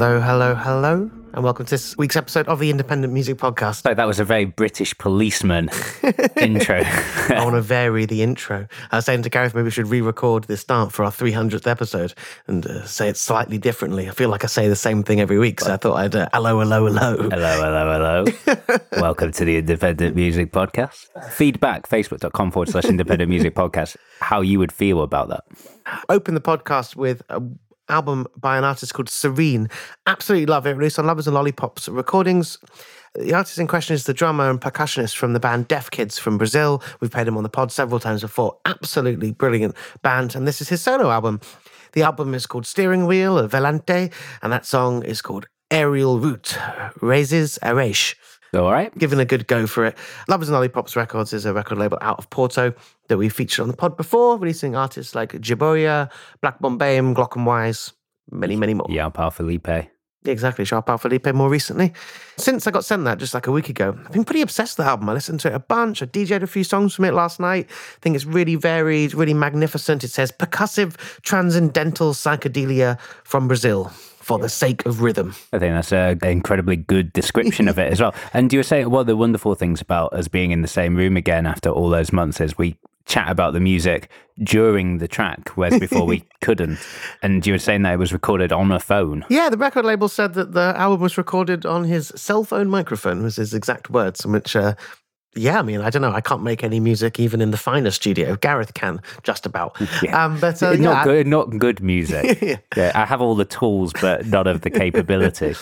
Hello, hello, hello, and welcome to this week's episode of the Independent Music Podcast. So that was a very British policeman intro. I want to vary the intro. I was saying to Gareth, maybe we should re record this start for our 300th episode and uh, say it slightly differently. I feel like I say the same thing every week, so I thought I'd uh, hello, hello, hello. hello, hello, hello. Welcome to the Independent Music Podcast. Feedback, facebook.com forward slash independent music podcast, how you would feel about that. Open the podcast with a album by an artist called Serene. Absolutely love it. Released on Lovers and Lollipops Recordings. The artist in question is the drummer and percussionist from the band Deaf Kids from Brazil. We've played him on the pod several times before. Absolutely brilliant band. And this is his solo album. The album is called Steering Wheel of Velante, and that song is called Aerial Route, Raises Araish. All right. Giving a good go for it. Lovers and Lollipops Records is a record label out of Porto that we featured on the pod before, releasing artists like Jibóia, Black Bombaim, Glock and Wise, many, many more. Yeah, Pal Felipe. Exactly, Sharp Al Felipe more recently. Since I got sent that just like a week ago, I've been pretty obsessed with the album. I listened to it a bunch. I DJed a few songs from it last night. I think it's really varied, really magnificent. It says percussive, transcendental psychedelia from Brazil for the sake of rhythm. I think that's an incredibly good description of it as well. And you were saying one of the wonderful things about us being in the same room again after all those months is we chat about the music during the track, whereas before we couldn't. And you were saying that it was recorded on a phone. Yeah, the record label said that the album was recorded on his cell phone microphone, was his exact words, which uh, yeah, I mean, I don't know. I can't make any music even in the finest studio. Gareth can just about. Yeah. Um, but uh, not yeah, good, not good music. Yeah. yeah, I have all the tools, but not of the capability.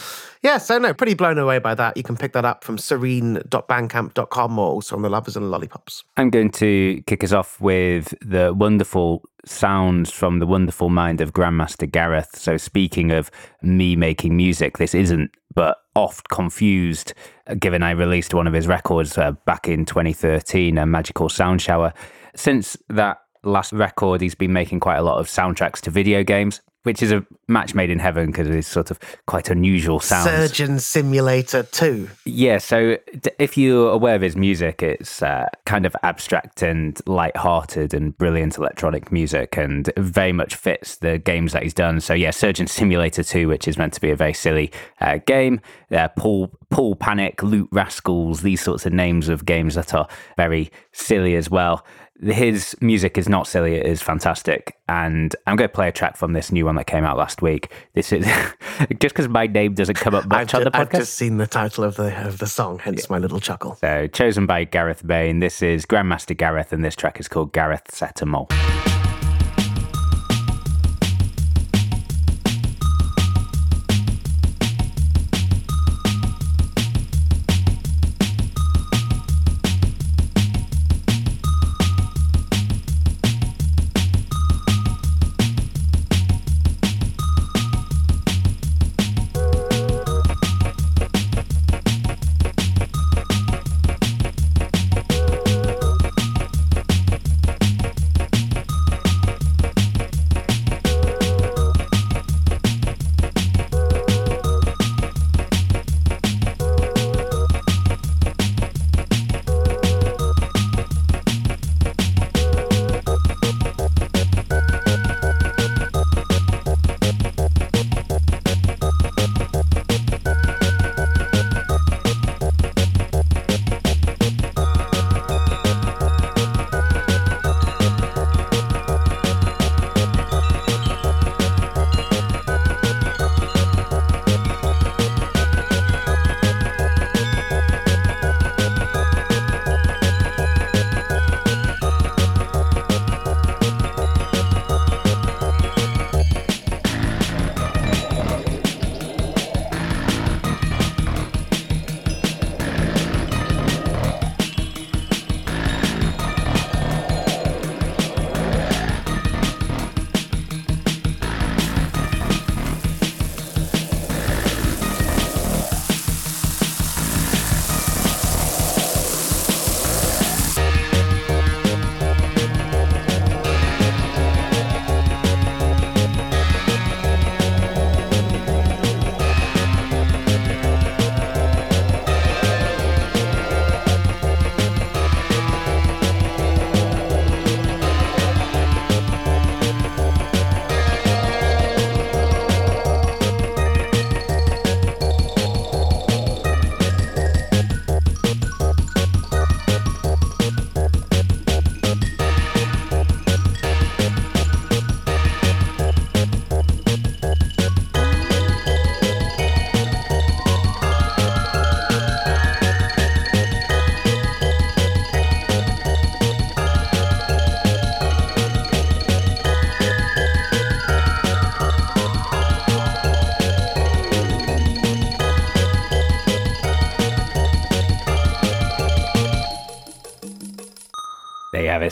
yeah, so no, pretty blown away by that. You can pick that up from serene.bandcamp.com or also on the Lovers and Lollipops. I'm going to kick us off with the wonderful sounds from the wonderful mind of Grandmaster Gareth. So, speaking of me making music, this isn't, but oft confused, given I released one of his records uh, back in 2013, a magical sound shower. Since that last record, he's been making quite a lot of soundtracks to video games. Which is a match made in heaven because it's sort of quite unusual sounds. Surgeon Simulator 2. Yeah, so if you're aware of his music, it's uh, kind of abstract and light-hearted and brilliant electronic music, and very much fits the games that he's done. So yeah, Surgeon Simulator 2, which is meant to be a very silly uh, game. Uh, Paul Paul Panic, Loot Rascals, these sorts of names of games that are very silly as well. His music is not silly; it is fantastic, and I'm going to play a track from this new one that came out last week. This is just because my name doesn't come up much I've, on ju- the I've just seen the title of the of the song, hence my little chuckle. So, chosen by Gareth Main. This is Grandmaster Gareth, and this track is called Gareth Set a Mole.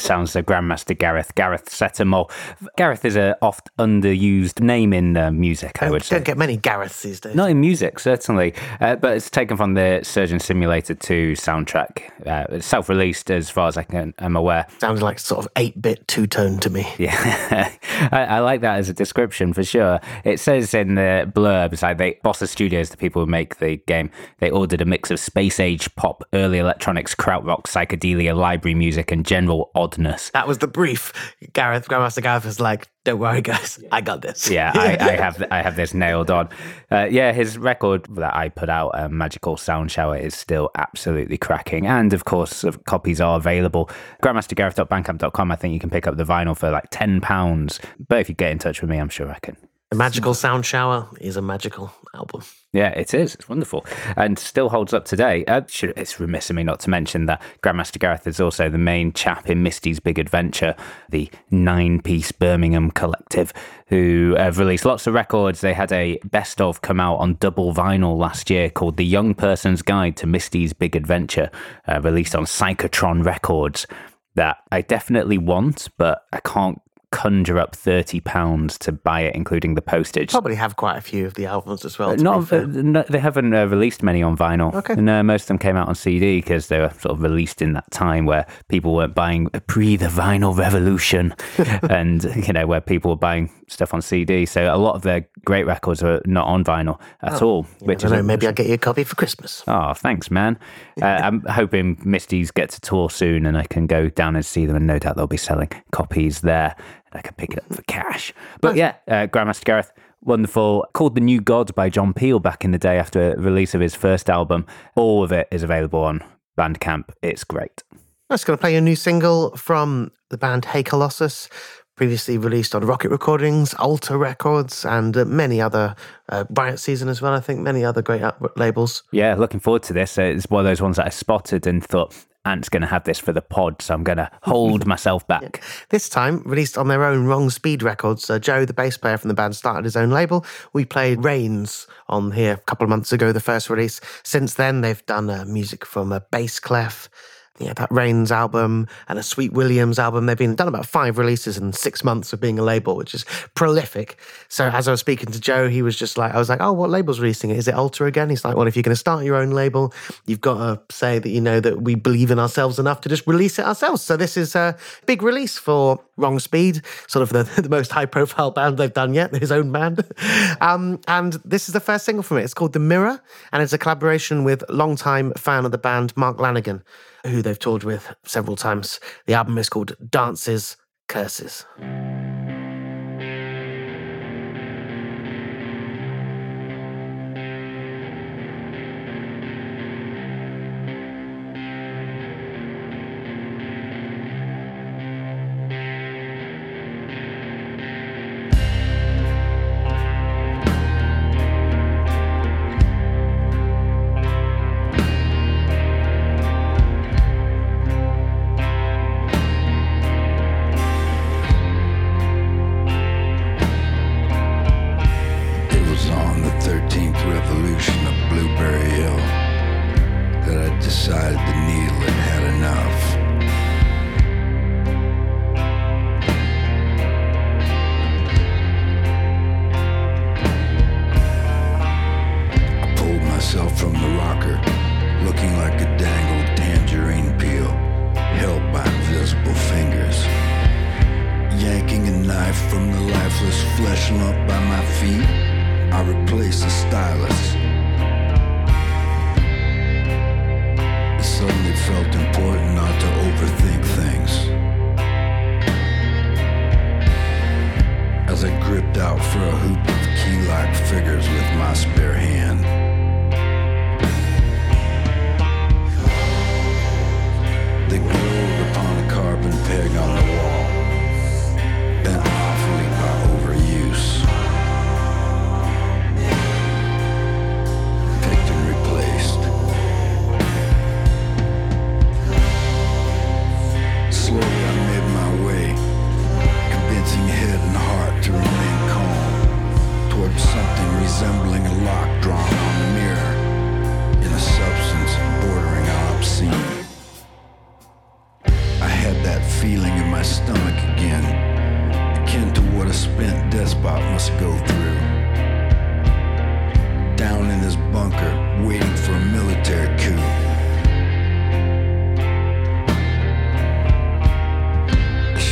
Sounds the Grandmaster Gareth. Gareth Settermole. Gareth is a oft underused name in uh, music, I would say. don't get many Gareths these days. Not in music, certainly, uh, but it's taken from the Surgeon Simulator 2 soundtrack. Uh, it's self-released, as far as I can, I'm aware. Sounds like sort of 8 bit two tone to me. Yeah, I, I like that as a description for sure. It says in the blurbs, like they Bossa Studios, the people who make the game, they ordered a mix of space age pop, early electronics, krautrock, psychedelia, library music, and general oddness. That was the brief. Gareth, Grandmaster Gareth was like, don't worry, guys, I got this. Yeah, I, I have I have this nailed on. Uh, yeah, his record that I put out, uh, Magical Sound Shower, is still absolutely cracking. And of course, uh, copies are available. Grandmastergareth.bandcamp.com. I think you can pick up the vinyl for like ten pounds. But if you get in touch with me, I'm sure I can. The Magical Sound Shower is a magical album. Yeah, it is. It's wonderful and still holds up today. Uh, it's remiss of me not to mention that Grandmaster Gareth is also the main chap in Misty's Big Adventure, the nine piece Birmingham collective, who have released lots of records. They had a best of come out on double vinyl last year called The Young Person's Guide to Misty's Big Adventure, uh, released on Psychotron Records. That I definitely want, but I can't conjure up thirty pounds to buy it, including the postage. Probably have quite a few of the albums as well. be Not, uh, no, they haven't uh, released many on vinyl. Okay. Uh, most of them came out on CD because they were sort of released in that time where people weren't buying pre the vinyl revolution and, you know, where people were buying stuff on CD. So a lot of their great records are not on vinyl at all. I don't know, maybe I'll get you a copy for Christmas. Oh, thanks, man. Uh, I'm hoping Misty's get to tour soon and I can go down and see them, and no doubt they'll be selling copies there I could pick it up for cash. But yeah, uh, Grandmaster Gareth, wonderful. Called The New Gods by John Peel back in the day after release of his first album. All of it is available on Bandcamp. It's great. Just going to play a new single from the band Hey Colossus, previously released on Rocket Recordings, Alter Records, and uh, many other, uh, Riot Season as well, I think, many other great labels. Yeah, looking forward to this. Uh, It's one of those ones that I spotted and thought, Ant's going to have this for the pod, so I'm going to hold myself back. This time, released on their own Wrong Speed Records, uh, Joe, the bass player from the band, started his own label. We played Rains on here a couple of months ago, the first release. Since then, they've done uh, music from a Bass Clef, yeah, that Rains album and a Sweet Williams album. They've been done about five releases in six months of being a label, which is prolific. So as I was speaking to Joe, he was just like, I was like, oh, what label's releasing it? Is it Alter again? He's like, well, if you're going to start your own label, you've got to say that you know that we believe in ourselves enough to just release it ourselves. So this is a big release for Wrong Speed, sort of the, the most high profile band they've done yet, his own band. Um, and this is the first single from it. It's called The Mirror, and it's a collaboration with longtime fan of the band, Mark Lanegan, who they've toured with several times. The album is called Dances, Curses.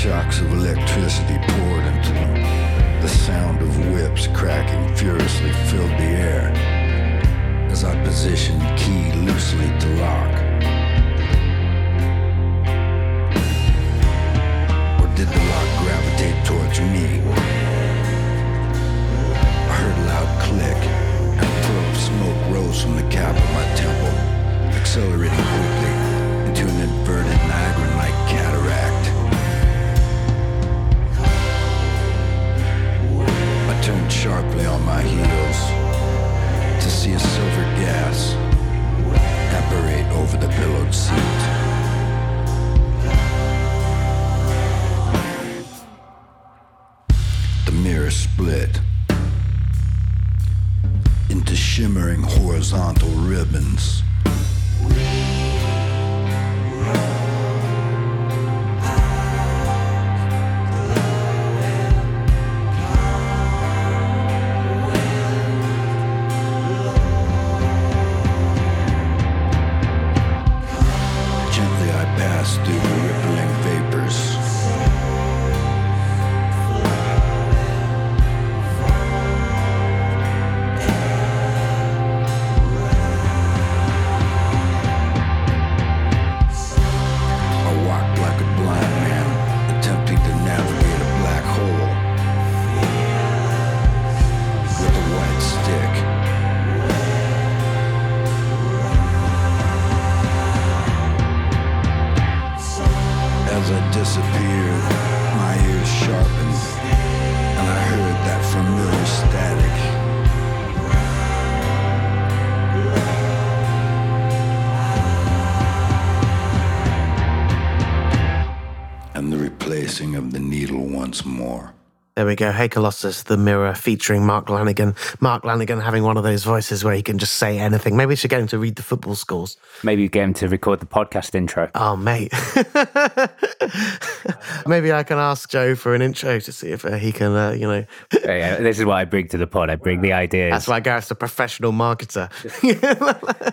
Shocks of electricity poured into them. The sound of whips cracking furiously filled the air as I positioned key loosely to lock. Or did the lock gravitate towards me? I heard a loud click, and a puff of smoke rose from the cap of my temple, accelerating quickly into an inverted Niagara-like cataract. Turned sharply on my heels to see a silver gas apparate over the pillowed seat. The mirror split into shimmering horizontal ribbons. We go. Hey Colossus, The Mirror, featuring Mark Lanegan. Mark Lanegan having one of those voices where he can just say anything. Maybe we should get him to read the football scores. Maybe get him to record the podcast intro. Oh, mate. Maybe I can ask Joe for an intro to see if uh, he can, uh, you know. Yeah, this is what I bring to the pod. I bring the ideas. That's why Gareth's a professional marketer.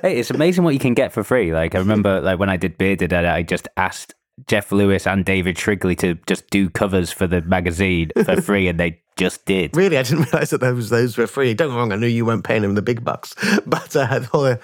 Hey, it's amazing what you can get for free. Like I remember, like when I did Bearded, I just asked Jeff Lewis and David Shrigley to just do covers for the magazine for free, and they just did. really, I didn't realize that those those were free. Don't get me wrong, I knew you weren't paying him the big bucks, but uh, I thought, uh,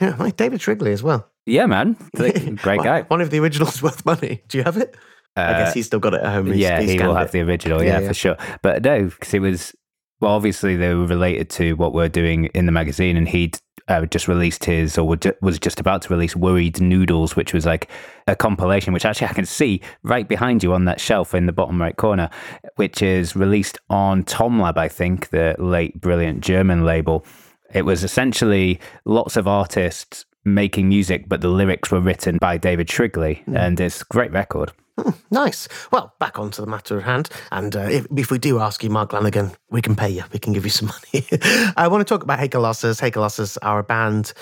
yeah, like David Shrigley as well. Yeah, man, great guy. One of the originals worth money. Do you have it? I guess he's still got it at home. He's- yeah, he's he will have it. the original. Yeah, Yeah, yeah. for sure. But no, because it was well, obviously they were related to what we're doing in the magazine, and he'd uh, just released his, or was just about to release "Worried Noodles," which was like a compilation, which actually I can see right behind you on that shelf in the bottom right corner, which is released on Tomlab, I think, the late brilliant German label. It was essentially lots of artists making music, but the lyrics were written by David Shrigley, Hmm. and it's a great record. Nice. Well, back onto the matter at hand. And uh, if, if we do ask you, Mark Lanegan, we can pay you. We can give you some money. I want to talk about Hey Colossus. Hey Colossus are a band,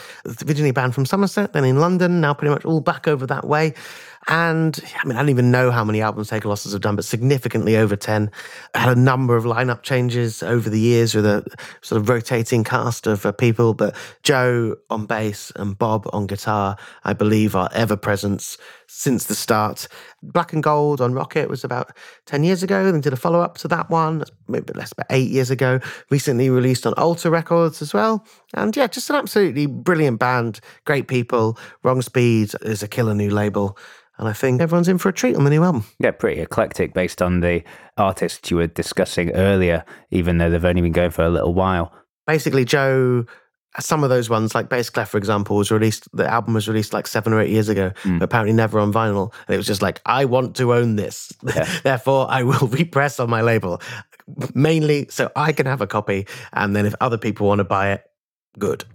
originally a band from Somerset, then in London, now pretty much all back over that way. And I mean, I don't even know how many albums Hey Colossus have done, but significantly over 10. Had a number of lineup changes over the years with a sort of rotating cast of uh, people. But Joe on bass and Bob on guitar, I believe, are ever present since the start. Black and Gold on Rocket was about 10 years ago. Then did a follow up to that one, maybe less, about eight years ago. Recently released on Alter Records as well. And yeah, just an absolutely brilliant band. Great people. Wrong Speed is a killer new label. And I think everyone's in for a treat on the new album. Yeah, pretty eclectic based on the artists you were discussing earlier, even though they've only been going for a little while. Basically, Joe, some of those ones, like Bass Clef, for example, was released, the album was released like seven or eight years ago, mm. but apparently never on vinyl. And it was just like, I want to own this. Therefore, I will repress on my label, mainly so I can have a copy. And then if other people want to buy it, good.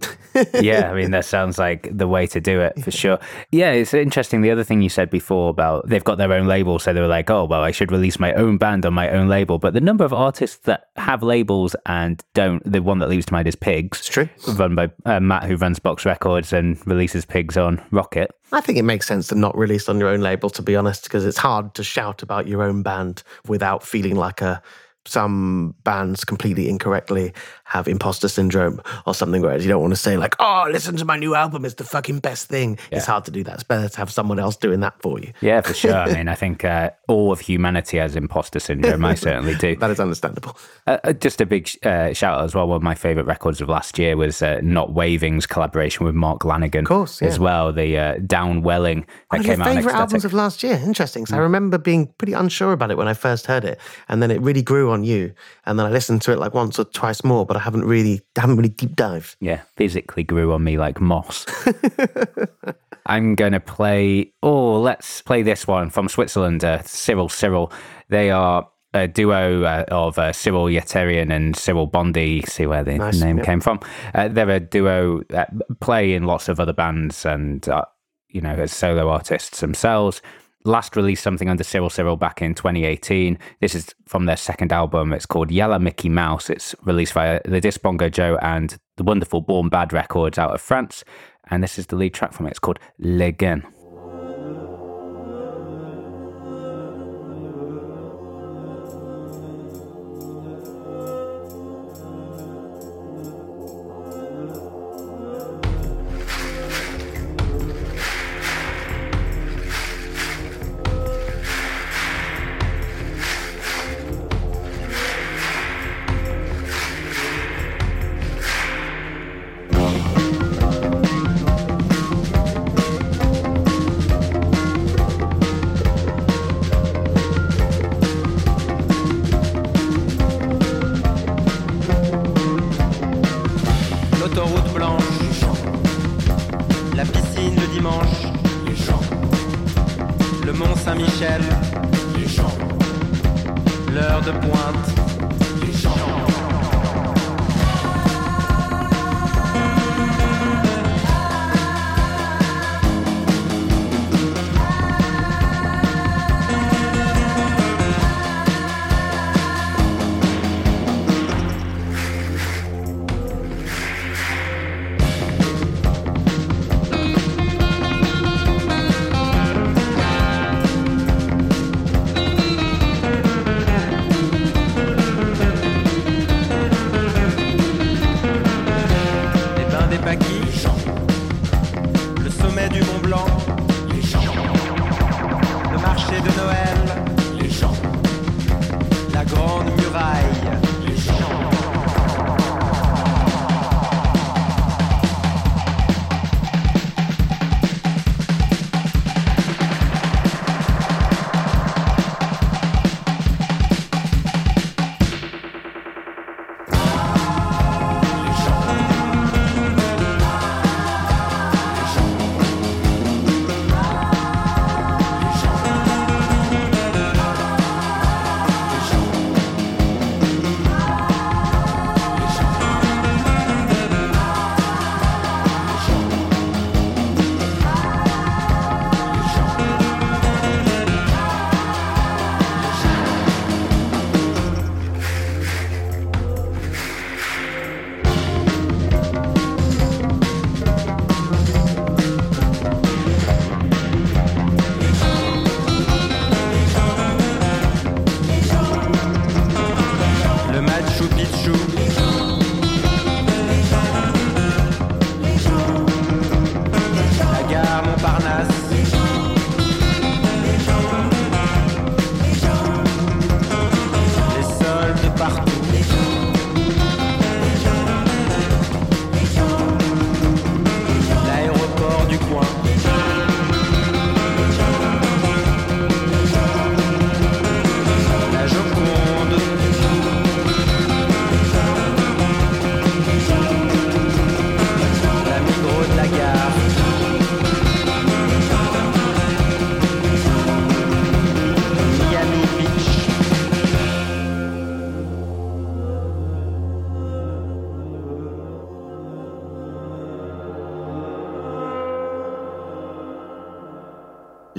yeah, I mean, that sounds like the way to do it for sure. Yeah, it's interesting. The other thing you said before about they've got their own label, so they were like, oh, well, I should release my own band on my own label. But the number of artists that have labels and don't, the one that leaves to mind is Pigs. It's true. Run by uh, Matt, who runs Box Records and releases Pigs on Rocket. I think it makes sense to not release on your own label, to be honest, because it's hard to shout about your own band without feeling like a some bands completely incorrectly have imposter syndrome or something whereas you don't want to say like oh listen to my new album it's the fucking best thing. Yeah. it's hard to do that. It's better to have someone else doing that for you. Yeah for sure. I mean i think uh, all of humanity has imposter syndrome. I certainly do. That is understandable. Uh, uh just a big uh, shout out as well. One of my favorite records of last year was uh, not waving's collaboration with mark lanegan of course yeah. as well the uh, downwelling that one came of out favorite albums of last year. Interesting. So mm. i remember being pretty unsure about it when i first heard it and then it really grew on you and then i listened to it like once or twice more but i haven't really haven't really deep dive. Yeah, physically grew on me like moss. I'm going to play. Oh, let's play this one from Switzerland. Uh, Cyril Cyril. They are a duo uh, of uh, Cyril Yeterian and Cyril Bondi. See where the nice, name yep. came from. Uh, they're a duo that play in lots of other bands and uh, you know as solo artists themselves last released something under Cyril Cyril back in 2018. This is from their second album. It's called Yalla Mickey Mouse. It's released via the Disc Bongo Joe and the wonderful Born Bad Records out of France. And this is the lead track from it. It's called Le Gain. Les Gens.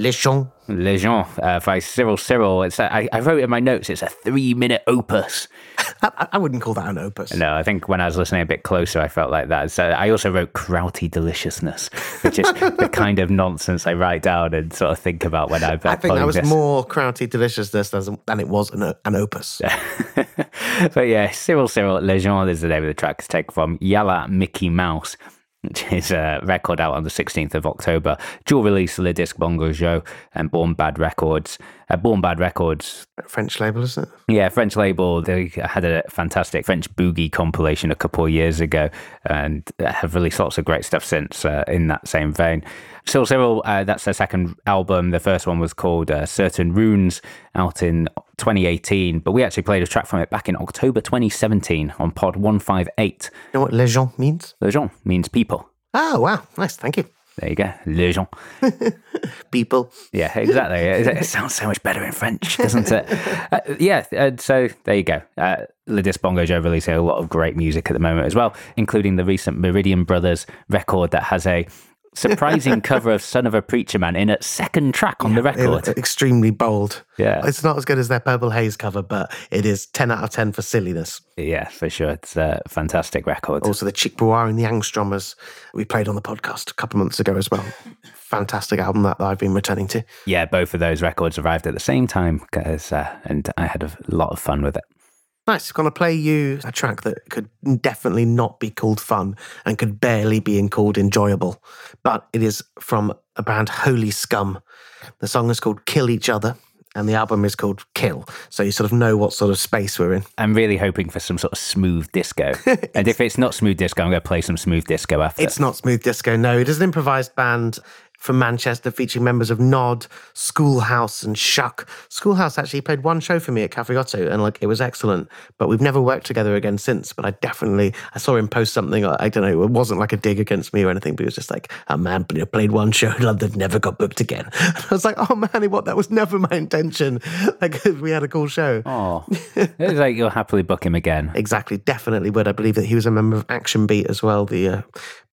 Les Gens uh, by Cyril Cyril. It's a, I, I wrote in my notes. It's a three-minute opus. I, I wouldn't call that an opus. No, I think when I was listening a bit closer, I felt like that. So I also wrote Krauty Deliciousness, which is the kind of nonsense I write down and sort of think about when I. I think that was this. more Krauty deliciousness than, than it was an, an opus. but yeah, Cyril Cyril Legend is the name of the track. It's taken from Yalla Mickey Mouse, which is a record out on the 16th of October. Dual release Le Disc Bongo Joe and Born Bad Records. Uh, Born Bad Records, French label, isn't it? yeah, French label. They had a fantastic French boogie compilation a couple of years ago and have released lots of great stuff since uh, in that same vein. Cyril Cyril, uh, that's their second album. The first one was called uh, Certaines Ruines out in 2018, but we actually played a track from it back in October 2017 on Pod 158. You know what Les Gens means? Le gens means people. Oh, wow. Nice. Thank you. There you go. Le gens. People. Yeah, exactly. it, it sounds so much better in French, doesn't it? uh, yeah, uh, so there you go. Uh, Le Disc Bongo Joe releasing a lot of great music at the moment as well, including the recent Meridian Brothers record that has a surprising cover of Son of a Preacher Man in a second track on the record. Extremely bold. Yeah. It's not as good as their Purple Haze cover, but it is 10 out of 10 for silliness. Yeah, for sure. It's a fantastic record. Also, the Chick Bois and the Angstromers we played on the podcast a couple of months ago as well. Fantastic album that I've been returning to. Yeah, both of those records arrived at the same time, uh, and I had a lot of fun with it. Nice. Going to play you a track that could definitely not be called fun and could barely be called enjoyable, but it is from a band Holy Scum. The song is called Kill Each Other, and the album is called Kill. So you sort of know what sort of space we're in. I'm really hoping for some sort of smooth disco. and if it's not smooth disco, I'm going to play some smooth disco after. It's not smooth disco. No, it is an improvised band from Manchester featuring members of Gnod, Schoolhouse, and Shuck. Schoolhouse actually played one show for me at Cafe Oto, and like it was excellent. But we've never worked together again since. But I definitely I saw him post something. I don't know. It wasn't like a dig against me or anything, but it was just like a man played one show in London, never got booked again. And I was like, oh man, what? That was never my intention. Like we had a cool show. Oh, it's like you'll happily book him again. Exactly, definitely would. I believe that he was a member of Action Beat as well, the uh,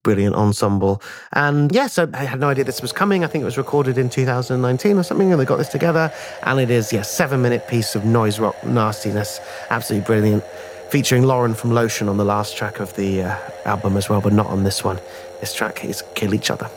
brilliant ensemble. And yeah, so I had no idea this was coming. I think it was recorded in 2019 or something, and they got this together. And it is, yeah, seven minute piece of noise rock nastiness. Absolutely brilliant. Featuring Lauren from Lotion on the last track of the uh, album as well, but not on this one. This track is Kill Each Other.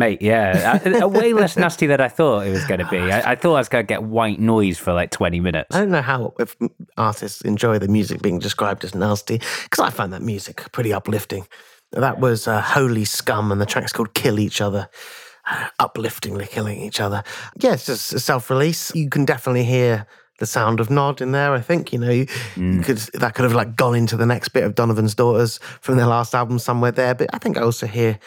Mate, yeah, a, a way less nasty than I thought it was going to be. I, I, thought I was going to get white noise for like 20 minutes. I don't know how if artists enjoy the music being described as nasty, because I find that music pretty uplifting. That was uh, Holy Scum, and the track's called Kill Each Other. Uh, upliftingly killing each other. Yeah, it's just a self release. You can definitely hear the sound of Gnod in there. I think you know you, mm. you, could that could have like gone into the next bit of Donovan's Daughters from their last album somewhere there. But I think I also hear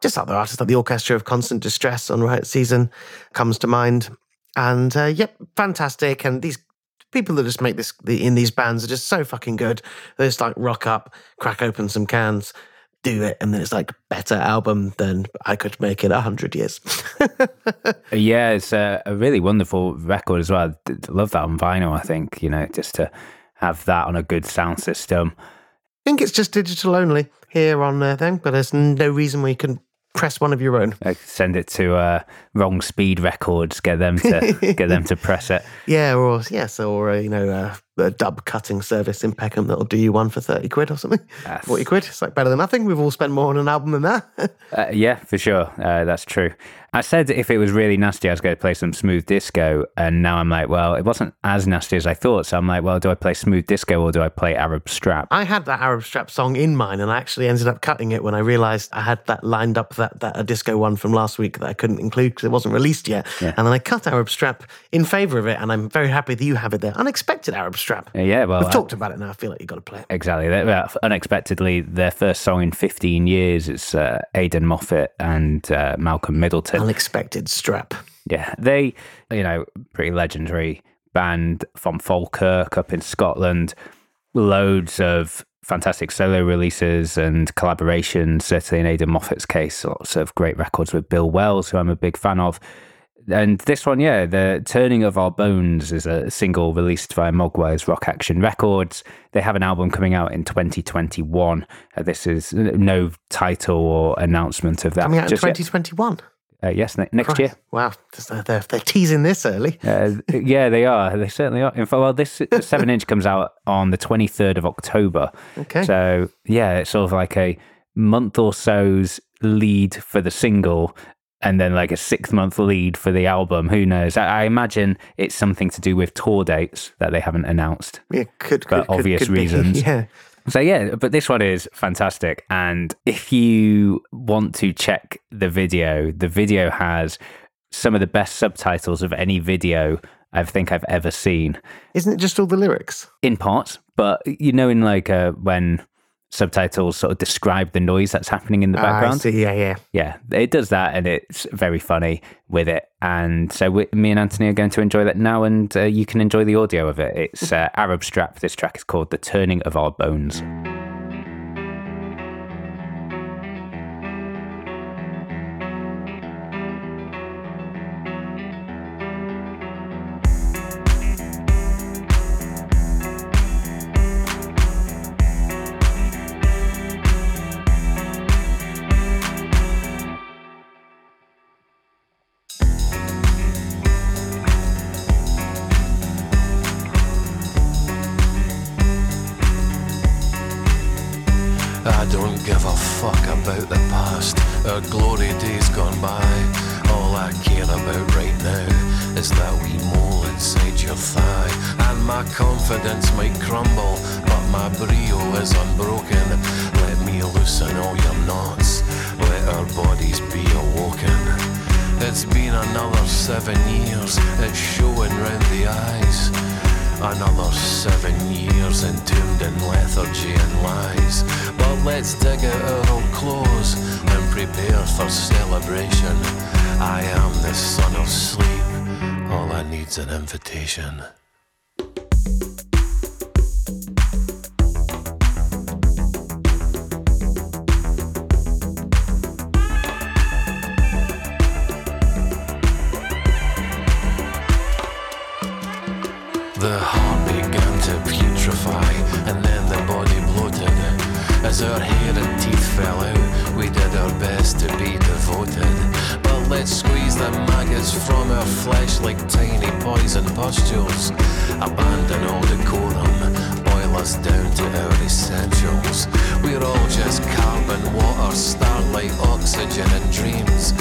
just other artists like the Orchestra of Constant Distress on Riot Season comes to mind. And uh, yep, fantastic. And these people that just make this in these bands are just so fucking good. They just like rock up, crack open some cans, do it, and then it's like better album than I could make in a hundred years. yeah, it's a, a, really wonderful record as well. I love that on vinyl. I think you know just to have that on a good sound system. I think it's just digital only here on uh, thing, but there's no reason we can press one of your own. send it to uh, Wrong Speed Records. Get them to get them to press it. Yeah, or yes, or uh, you know, uh, a dub cutting service in Peckham that'll do you one for 30 quid or something. Yes. 40 quid. It's like better than nothing. We've all spent more on an album than that. uh, yeah, for sure. Uh, that's true. I said if it was really nasty, I was going to play some smooth disco. And now I'm like, well, it wasn't as nasty as I thought. So I'm like, well, do I play smooth disco or do I play Arab Strap? I had that Arab Strap song in mine and I actually ended up cutting it when I realized I had that lined up, that, that a disco one from last week that I couldn't include because it wasn't released yet. Yeah. And then I cut Arab Strap in favor of it. And I'm very happy that you have it there. Unexpected Arab Strap. Yeah, well, We've talked about it now. I feel like you've got to play it. Exactly. unexpectedly, their first song in 15 years is uh, Aidan Moffat and uh, Malcolm Middleton. Unexpected strap. Yeah. They, you know, pretty legendary band from Falkirk up in Scotland. Loads of fantastic solo releases and collaborations, certainly in Aidan Moffat's case, lots of great records with Bill Wells, who I'm a big fan of and this one, yeah, the Turning of Our Bones is a single released via Mogwai's Rock Action Records. They have an album coming out in 2021. Uh, this is no title or announcement of that. Coming out in 2021? Uh, yes, ne- next Christ. year. Wow, they're, they're teasing this early. Uh, yeah, they are. They certainly are. In fact, well, this seven inch comes out on the 23rd of October. Okay. So, yeah, it's sort of like a month or so's lead for the single and then like a six month lead for the album. Who knows? I, I, imagine it's something to do with tour dates that they haven't announced. Yeah, could for could, obvious could, could reasons. Be, yeah. So yeah, but this one is fantastic. And if you want to check the video, the video has some of the best subtitles of any video I think I've ever seen. Isn't it just all the lyrics? In parts, but you know, in like uh, when subtitles sort of describe the noise that's happening in the background. see. Yeah, yeah. Yeah, it does that and it's very funny with it. And so we, me and Anthony are going to enjoy that now and uh, you can enjoy the audio of it. It's uh, Arab Strap. This track is called The Turning of Our Bones. to be devoted. But let's squeeze the maggots from our flesh like tiny poison pustules. Abandon all decorum us down to our essentials. We're all just carbon, water, starlight, oxygen, and dreams.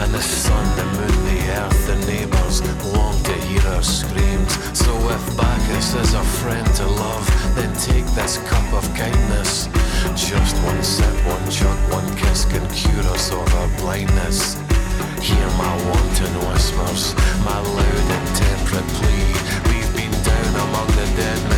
And the sun, the moon, the earth, the neighbours long to hear our screams. So if Bacchus is a friend to love, then take this cup of kindness. Just one sip, one chuck, one kiss can cure us of our blindness. Hear my wanton whispers, my loud intemperate plea. We've been down among the dead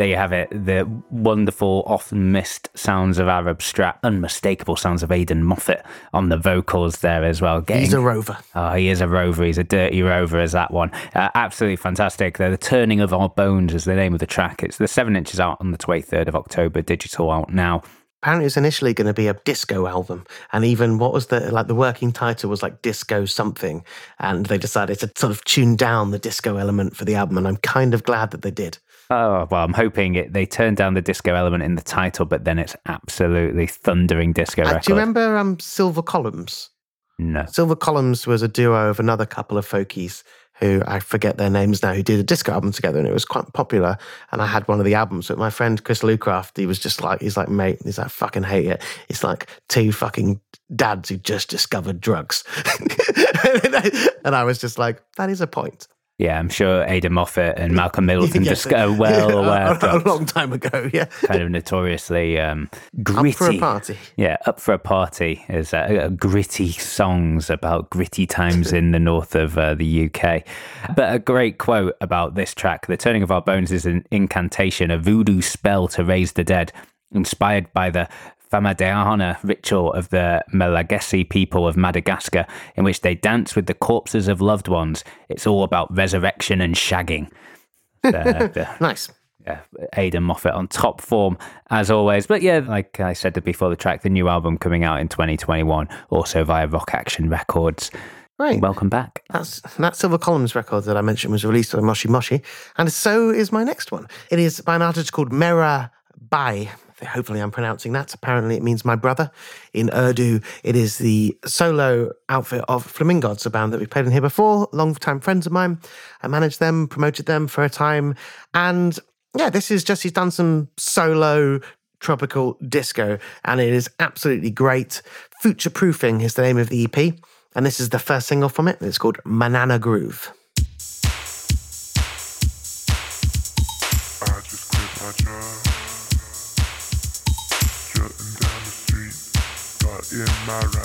There you have it. The wonderful, often missed sounds of Arab Strap, unmistakable sounds of Aidan Moffat on the vocals there as well. Getting, He's a rover. Oh, he is a rover. He's a dirty rover, as that one. Uh, absolutely fantastic. The, the Turning of Our Bones is the name of the track. It's the seven inches out on the 23rd of October, digital out now. Apparently, it was initially going to be a disco album, and even what was the like the working title was like disco something, and they decided to sort of tune down the disco element for the album, and I'm kind of glad that they did. Oh, well, I'm hoping it, they turned down the disco element in the title, but then it's absolutely thundering disco Uh, record. do you remember um, Silver Columns? No. Silver Columns was a duo of another couple of folkies who I forget their names now, who did a disco album together, and it was quite popular. And I had one of the albums with my friend Chris Lucraft. He was just like, he's like, mate, he's like, fucking hate it. It's like two fucking dads who just discovered drugs. and I was just like, that is a point. Yeah, I'm sure Aidan Moffat and Malcolm Middleton Yes. just are well aware a, of a, long time ago, yeah. kind of notoriously um, Up gritty. for a party. Yeah, up for a party is uh, uh, gritty songs about gritty times in the north of uh, the UK. But a great quote about this track: "The turning of our bones is an incantation, a voodoo spell to raise the dead, inspired by the." Famadihana ritual of the Malagasy people of Madagascar, in which they dance with the corpses of loved ones. It's all about resurrection and shagging. The- the- Nice. yeah, Aidan Moffat on top form as always. But yeah, like I said before the track, the new album coming out in 2021, also via Rock Action Records. Great. Welcome back. That's that Silver Columns record that I mentioned was released on Moshi Moshi, and so is my next one. It is by an artist called Mera Bhai. Hopefully, I'm pronouncing that. Apparently, it means my brother. In Urdu, it is the solo outfit of Flamingods, a band that we've played in here before. Long-time friends of mine. I managed them, promoted them for a time. And yeah, this is just, he's done some solo tropical disco, and it is absolutely great. Future Proofing is the name of the EP. And this is the first single from it. It's called Manana Groove. Got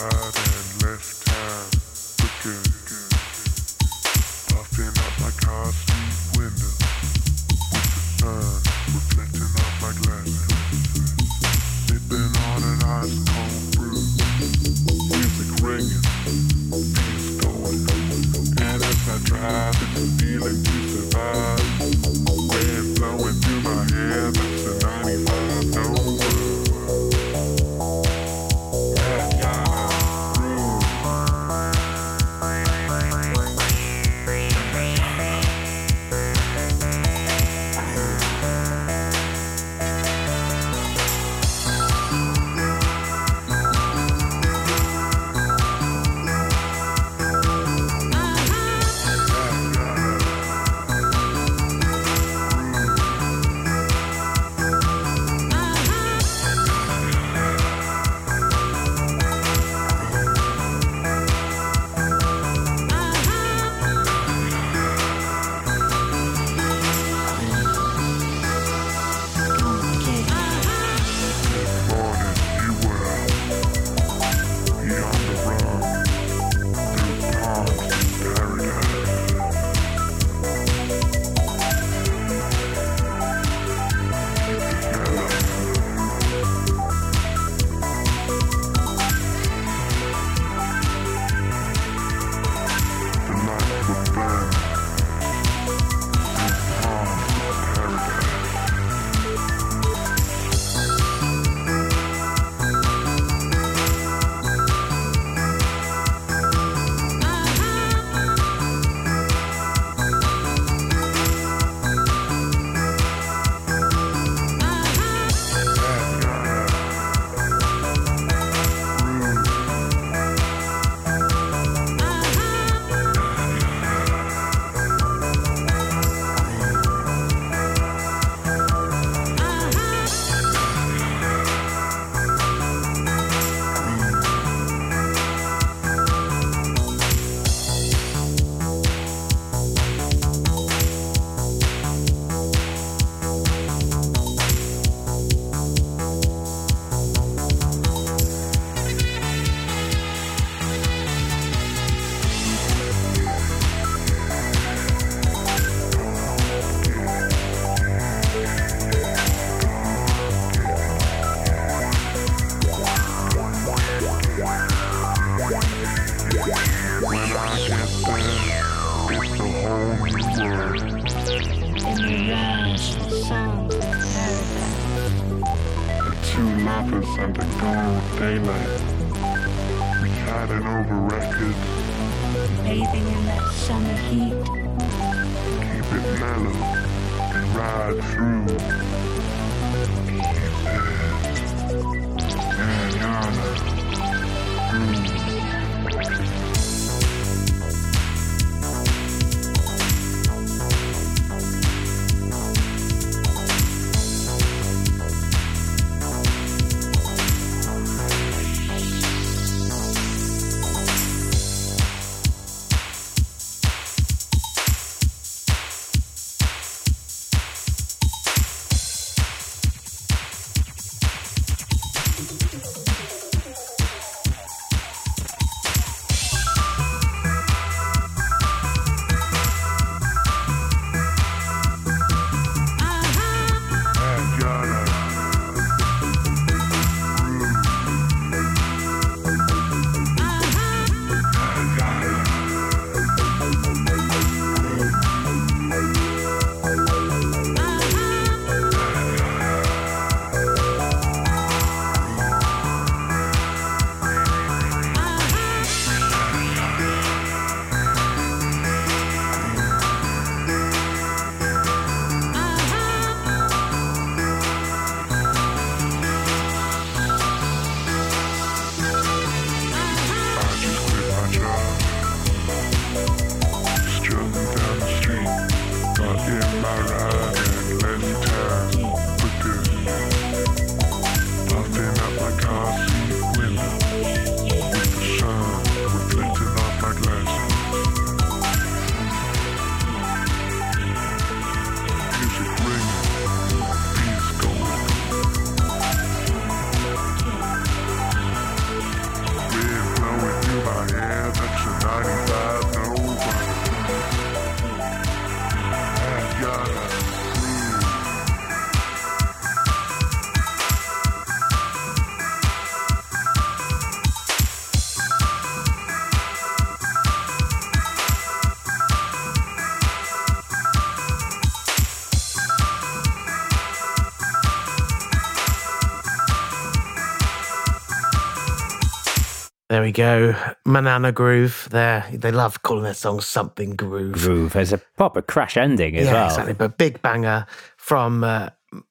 we go. Manana Groove. There, they love calling their song something groove. Groove. There's a proper crash ending as yeah, well. exactly. But big banger from uh,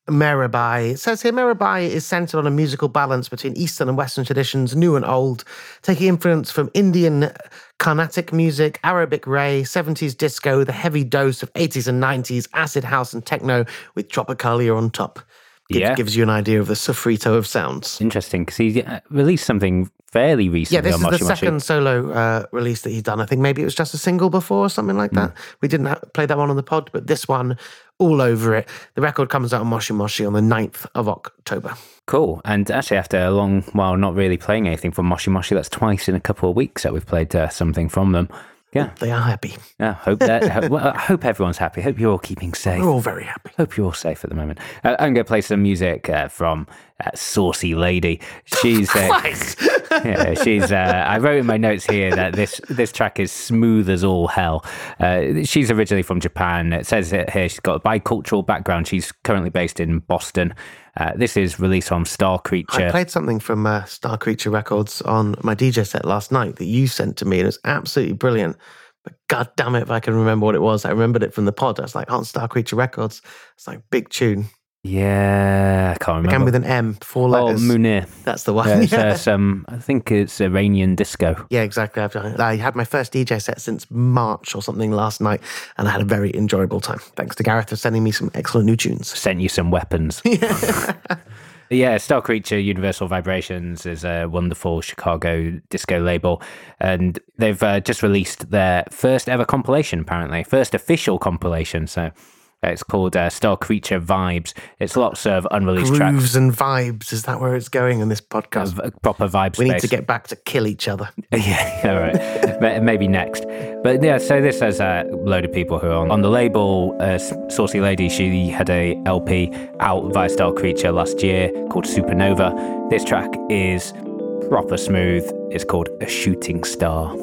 Mera Bhai. It says here Mera Bhai is centered on a musical balance between Eastern and Western traditions, new and old, taking influence from Indian Carnatic music, Arabic Ray, 70s disco, the heavy dose of 80s and 90s, acid house and techno with Tropicalia on top. Yeah. gives you an idea of the sofrito of sounds. Interesting because he uh, released something fairly recently. Yeah, this on is the second solo uh, release that he's done. I think maybe it was just a single before or something like that. We didn't ha- play that one on the pod, but this one, all over it. The record comes out on Moshi Moshi on the 9th of October. Cool. And actually, after a long while not really playing anything from Moshi Moshi, that's twice in a couple of weeks that we've played uh, something from them. Yeah. They are happy. Yeah. Hope that. well, I hope everyone's happy. Hope you're all keeping safe. We're all very happy. Hope you're all safe at the moment. Uh, I'm going to play some music uh, from uh, Saucy Lady. She's uh, yeah, she's. Uh, I wrote in my notes here that this this track is smooth as all hell. Uh, she's originally from Japan. It says it here she's got a bicultural background. She's currently based in Boston. Uh, this is released on Star Creature. I played something from uh, Star Creature Records on my DJ set last night that you sent to me, and it was absolutely brilliant. But god damn it, if I can remember what it was. I remembered it from the pod. I was like, on Star Creature Records. It's like big tune. Yeah, I can't remember. Began with an M, four letters. Oh, Munir. That's the one. Yeah, it's, yeah. uh, some. I think it's Iranian disco. Yeah, exactly. I've. I had my first DJ set since March or something last night, and I had a very enjoyable time. Thanks to Gareth for sending me some excellent new tunes. sent you some weapons. yeah, Star Creature Universal Vibrations is a wonderful Chicago disco label, and they've uh, just released their first ever compilation, apparently, first official compilation. So it's called uh, Star Creature Vibes. It's lots of unreleased tracks, Grooves and vibes. Is that where it's going in this podcast? of proper vibe we space. need to get back to kill each other. yeah, all right. Maybe next. But yeah, so this has a load of people who are on, on the label. Uh, Saucy Lady, she had a LP out via Star Creature last year called Supernova. This track is proper smooth. It's called A Shooting Star.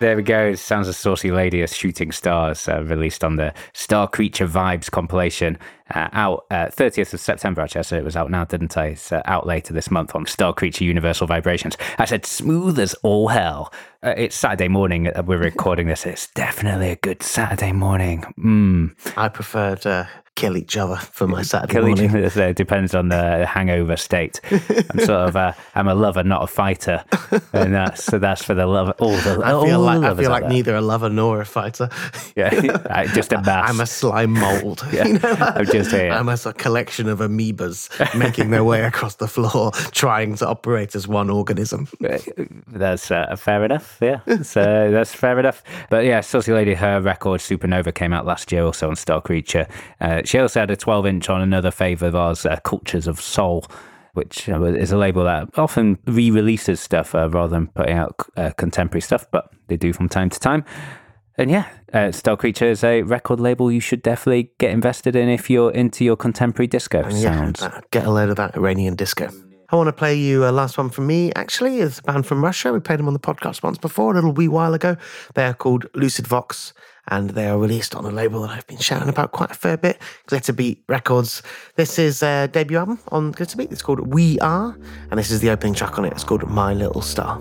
We go. Sounds of Saucy Lady as Shooting Stars, uh, released on the Star Creature Vibes compilation, uh, out uh, 30th of September. Actually, I said it was out now, didn't I? It's uh, out later this month on Star Creature Universal Vibrations. I said smooth as all hell. Uh, it's Saturday morning. uh, We're recording this. It's definitely a good Saturday morning. Mm. I preferred kill each other for my Saturday Kill each morning. other. It depends on the hangover state. I'm sort of a, I'm a lover, not a fighter, and that's so that's for the love. All the I feel like I feel like neither a lover nor a fighter. Yeah, I- just a mass. I'm a slime mold. Yeah, you know? I'm just here. I'm as a collection of amoebas making their way across the floor, trying to operate as one organism. That's uh, fair enough. Yeah, so that's fair enough. But yeah, Saucy Lady, her record Supernova came out last year, also on Star Creature. Uh, she also had a 12 inch on another favourite of ours, uh, Cultures of Soul, which uh, is a label that often re releases stuff uh, rather than putting out uh, contemporary stuff, but they do from time to time. And yeah, uh, Star Creature is a record label you should definitely get invested in if you're into your contemporary disco And sounds. uh, get a load of that Iranian disco. I want to play you a last one from me, actually. It's a band from Russia. We played them on the podcast once before, a little wee while ago. They are called Lucid Vox, and they are released on a label that I've been shouting about quite a fair bit, Glitterbeat Records. This is their debut album on Glitterbeat. It's called We Are, and this is the opening track on it. It's called My Little Star.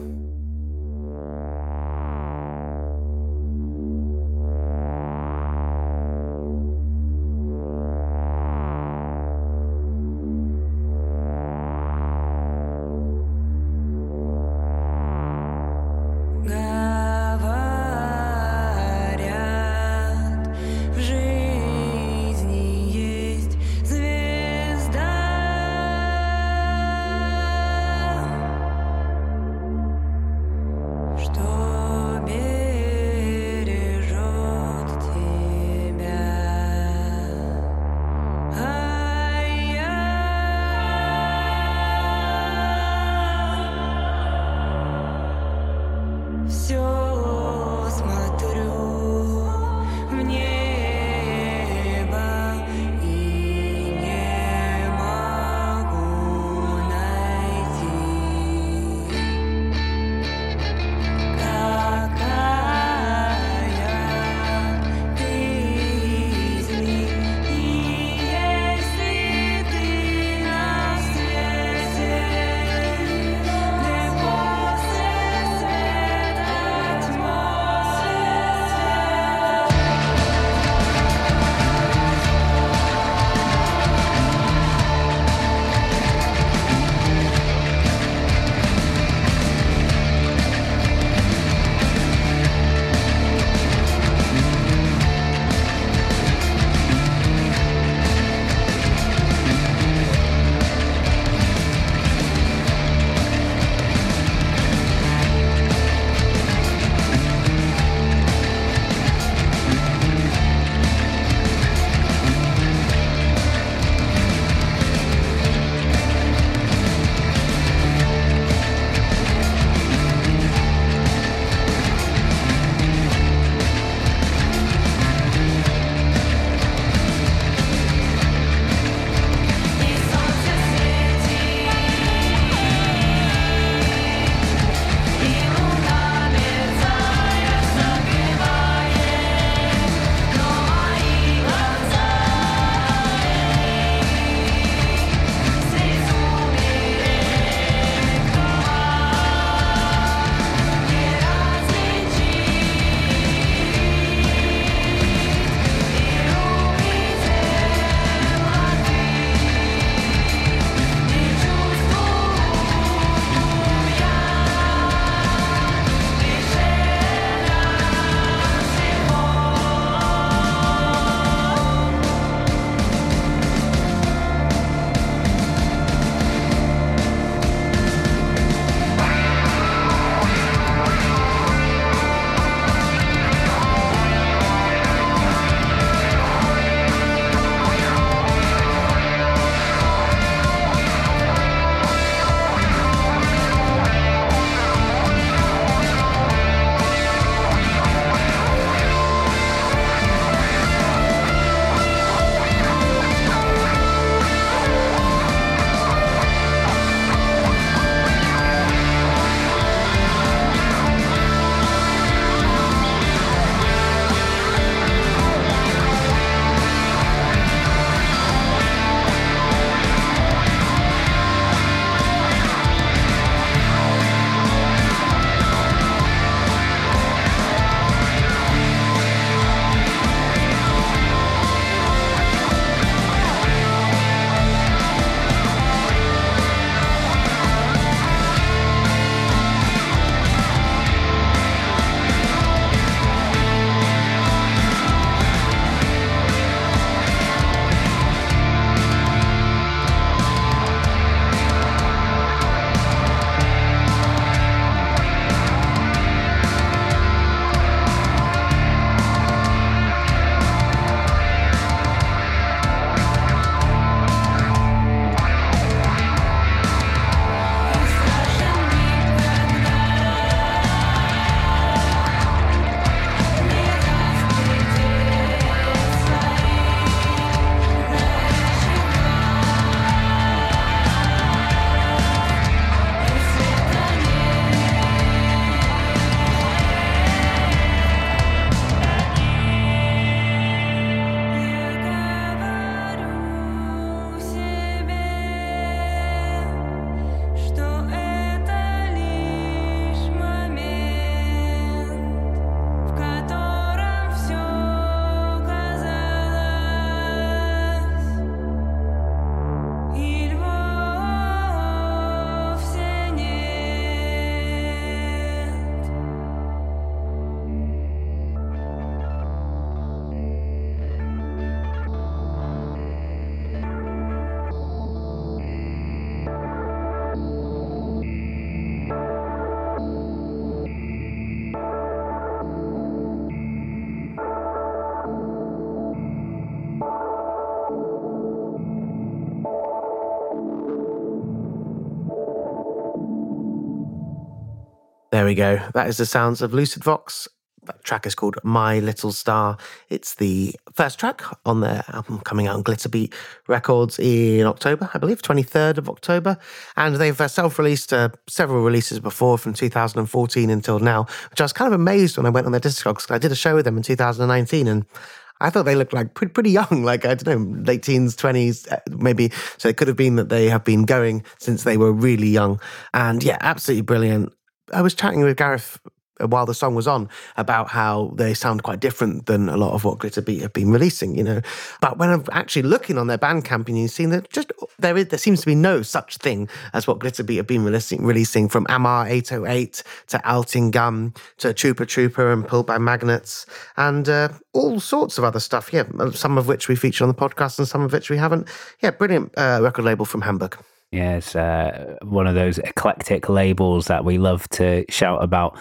There we go. That is the sounds of Lucid Vox. That track is called My Little Star. It's the first track on their album coming out on Glitterbeat Records in October, I believe, 23rd of October. And they've uh, self released uh, several releases before from 2014 until now, which I was kind of amazed when I went on their Discogs I did a show with them in 2019 and I thought they looked like pretty, pretty young, like, I don't know, late teens, 20s, uh, maybe. So it could have been that they have been going since they were really young. And yeah, absolutely brilliant. I was chatting with Gareth while the song was on about how they sound quite different than a lot of what Glitterbeat have been releasing, you know. But when I'm actually looking on their Bandcamp and you see that just there is there seems to be no such thing as what Glitterbeat have been releasing releasing from Amar 808 to Altın Gün to Trupa Trupa and Pulled by Magnets and uh, all sorts of other stuff. Yeah, some of which we featured on the podcast and some of which we haven't. Yeah, brilliant uh, record label from Hamburg. Yeah, it's uh, one of those eclectic labels that we love to shout about.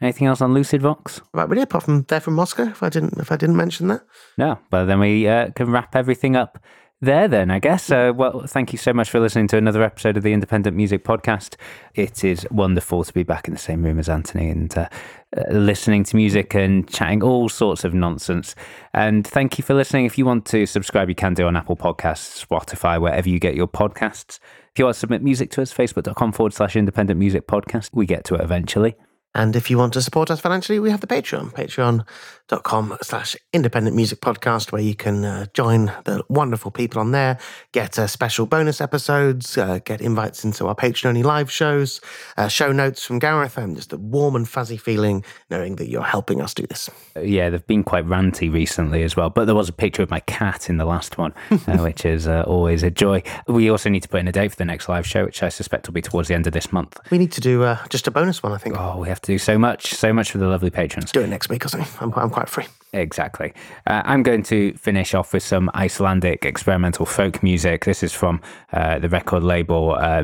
Anything else on Lucid Vox? Right, really, apart from they're from Moscow, if I didn't if I didn't mention that. No, but then we uh, can wrap everything up there then, I guess. Uh, well, thank you so much for listening to another episode of the Independent Music Podcast. It is wonderful to be back in the same room as Anthony and uh, uh, listening to music and chatting all sorts of nonsense. And thank you for listening. If you want to subscribe, you can do on Apple Podcasts, Spotify, wherever you get your podcasts. If you want to submit music to us, facebook.com forward slash independent music podcast. We get to it eventually. And if you want to support us financially, we have the Patreon, patreon.com slash independent music podcast, where you can uh, join the wonderful people on there, get uh, special bonus episodes, uh, get invites into our Patreon only live shows, uh, show notes from Gareth, and just a warm and fuzzy feeling knowing that you're helping us do this. Yeah, they've been quite ranty recently as well. But there was a picture of my cat in the last one, uh, which is uh, always a joy. We also need to put in a date for the next live show, which I suspect will be towards the end of this month. We need to do uh, just a bonus one, I think. Oh, we have do so much, so much for the lovely patrons. Do it next week or something. I'm, I'm quite free. Exactly. Uh, I'm going to finish off with some Icelandic experimental folk music. This is from uh, the record label uh.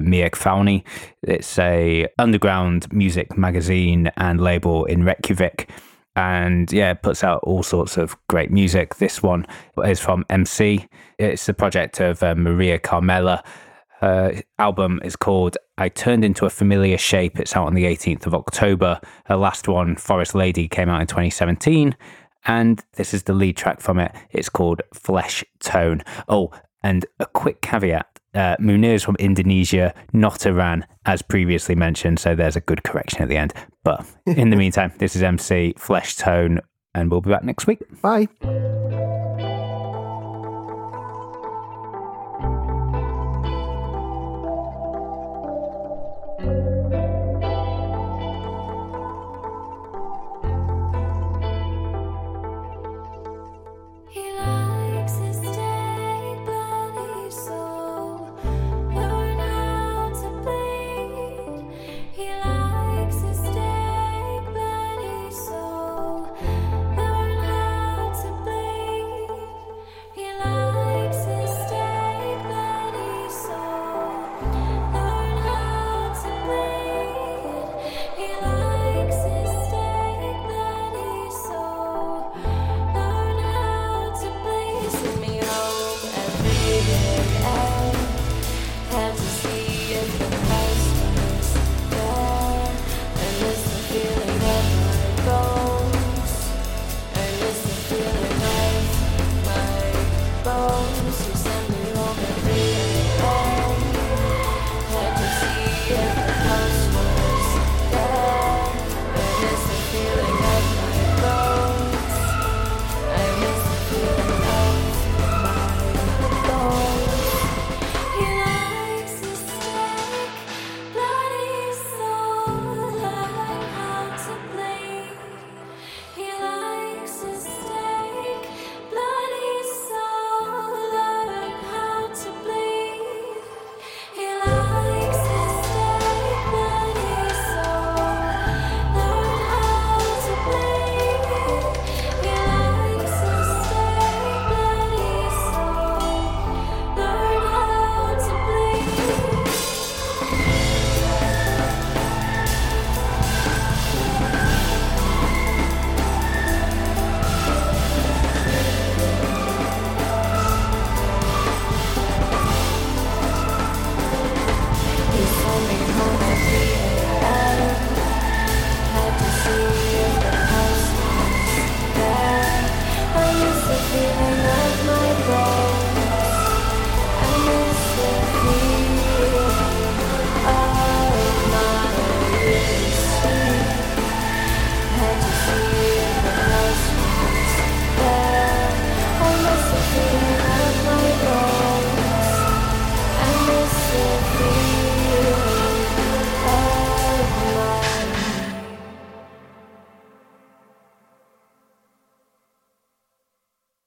It's a underground music magazine and label in Reykjavik. And yeah, it puts out all sorts of great music. This one is from MSEA. It's the project of uh, Maria Carmela. Her album is called I Turned Into a Familiar Shape. It's out on the 18th of October. Her last one, Forest Lady, came out in 2017. And this is the lead track from it. It's called Flesh Tone. Oh, and a quick caveat uh, Munir is from Indonesia, not Iran, as previously mentioned. So there's a good correction at the end. But in the meantime, this is MSEA Flesh Tone, and we'll be back next week. Bye.